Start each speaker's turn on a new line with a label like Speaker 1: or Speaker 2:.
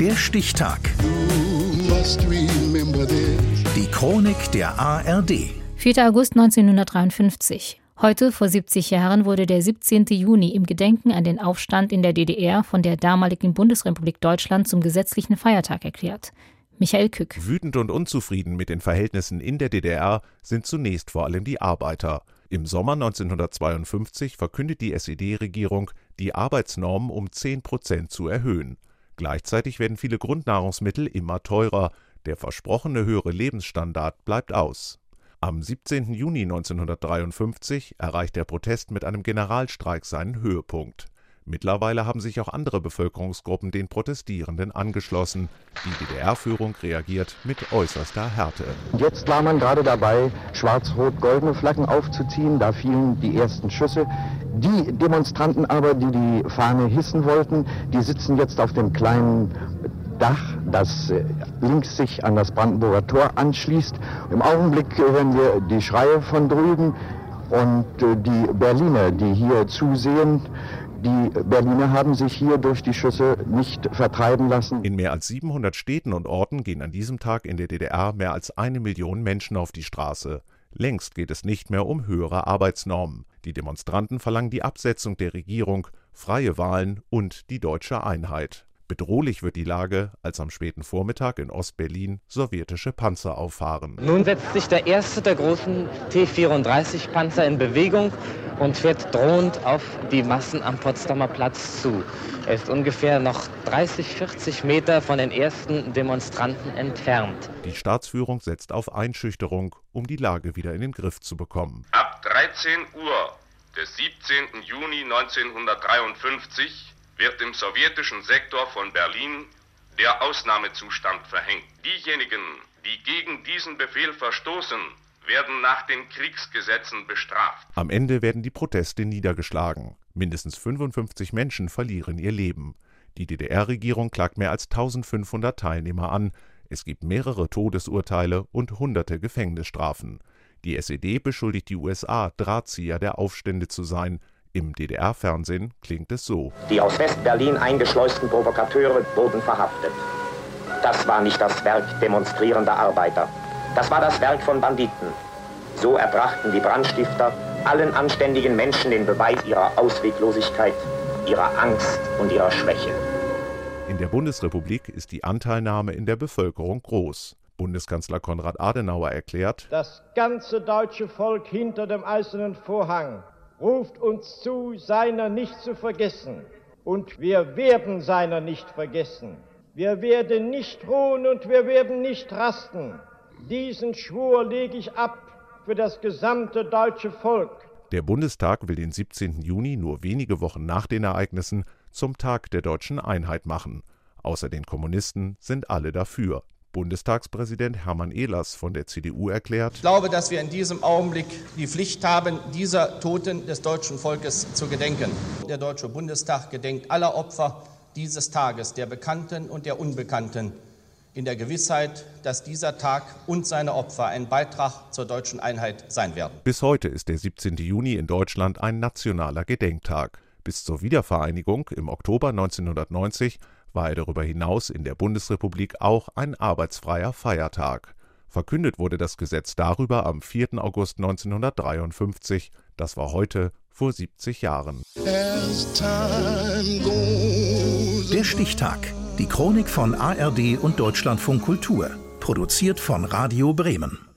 Speaker 1: Der Stichtag. Die Chronik der ARD.
Speaker 2: 4. August 1953. Heute, vor 70 Jahren, wurde der 17. Juni im Gedenken an den Aufstand in der DDR von der damaligen Bundesrepublik Deutschland zum gesetzlichen Feiertag erklärt. Michael Kück.
Speaker 3: Wütend und unzufrieden mit den Verhältnissen in der DDR sind zunächst vor allem die Arbeiter. Im Sommer 1952 verkündet die SED-Regierung, die Arbeitsnormen um 10 Prozent zu erhöhen. Gleichzeitig werden viele Grundnahrungsmittel immer teurer. Der versprochene höhere Lebensstandard bleibt aus. Am 17. Juni 1953 erreicht der Protest mit einem Generalstreik seinen Höhepunkt. Mittlerweile haben sich auch andere Bevölkerungsgruppen den Protestierenden angeschlossen. Die DDR-Führung reagiert mit äußerster Härte.
Speaker 4: Jetzt war man gerade dabei, schwarz-rot-goldene Flaggen aufzuziehen. Da fielen die ersten Schüsse. Die Demonstranten aber, die die Fahne hissen wollten, die sitzen jetzt auf dem kleinen Dach, das äh, links sich an das Brandenburger Tor anschließt. Im Augenblick hören wir die Schreie von drüben und äh, die Berliner, die hier zusehen, die Berliner haben sich hier durch die Schüsse nicht vertreiben lassen.
Speaker 3: In mehr als 700 Städten und Orten gehen an diesem Tag in der DDR mehr als eine Million Menschen auf die Straße. Längst geht es nicht mehr um höhere Arbeitsnormen. Die Demonstranten verlangen die Absetzung der Regierung, freie Wahlen und die deutsche Einheit. Bedrohlich wird die Lage, als am späten Vormittag in Ostberlin sowjetische Panzer auffahren.
Speaker 5: Nun setzt sich der erste der großen T-34-Panzer in Bewegung und fährt drohend auf die Massen am Potsdamer Platz zu. Er ist ungefähr noch 30, 40 Meter von den ersten Demonstranten entfernt.
Speaker 3: Die Staatsführung setzt auf Einschüchterung, um die Lage wieder in den Griff zu bekommen.
Speaker 6: Ab 13 Uhr des 17. Juni 1953 wird im sowjetischen Sektor von Berlin der Ausnahmezustand verhängt. Diejenigen, die gegen diesen Befehl verstoßen, werden nach den Kriegsgesetzen bestraft.
Speaker 3: Am Ende werden die Proteste niedergeschlagen. Mindestens 55 Menschen verlieren ihr Leben. Die DDR-Regierung klagt mehr als 1500 Teilnehmer an. Es gibt mehrere Todesurteile und hunderte Gefängnisstrafen. Die SED beschuldigt die USA, Drahtzieher der Aufstände zu sein. Im DDR-Fernsehen klingt es so.
Speaker 7: Die aus West-Berlin eingeschleusten Provokateure wurden verhaftet. Das war nicht das Werk demonstrierender Arbeiter. Das war das Werk von Banditen. So erbrachten die Brandstifter allen anständigen Menschen den Beweis ihrer Ausweglosigkeit, ihrer Angst und ihrer Schwäche.
Speaker 3: In der Bundesrepublik ist die Anteilnahme in der Bevölkerung groß. Bundeskanzler Konrad Adenauer erklärt,
Speaker 8: das ganze deutsche Volk hinter dem eisernen Vorhang ruft uns zu, seiner nicht zu vergessen. Und wir werden seiner nicht vergessen. Wir werden nicht ruhen und wir werden nicht rasten. Diesen Schwur lege ich ab für das gesamte deutsche Volk.
Speaker 3: Der Bundestag will den 17. Juni nur wenige Wochen nach den Ereignissen zum Tag der deutschen Einheit machen. Außer den Kommunisten sind alle dafür. Bundestagspräsident Hermann Ehlers von der CDU erklärt,
Speaker 9: Ich glaube, dass wir in diesem Augenblick die Pflicht haben, dieser Toten des deutschen Volkes zu gedenken. Der Deutsche Bundestag gedenkt aller Opfer dieses Tages, der Bekannten und der Unbekannten, in der Gewissheit, dass dieser Tag und seine Opfer ein Beitrag zur deutschen Einheit sein werden.
Speaker 3: Bis heute ist der 17. Juni in Deutschland ein nationaler Gedenktag. Bis zur Wiedervereinigung im Oktober 1990 war er darüber hinaus in der Bundesrepublik auch ein arbeitsfreier Feiertag. Verkündet wurde das Gesetz darüber am 4. August 1953, das war heute vor 70 Jahren.
Speaker 1: Der Stichtag. Die Chronik von ARD und Deutschlandfunk Kultur. Produziert von Radio Bremen.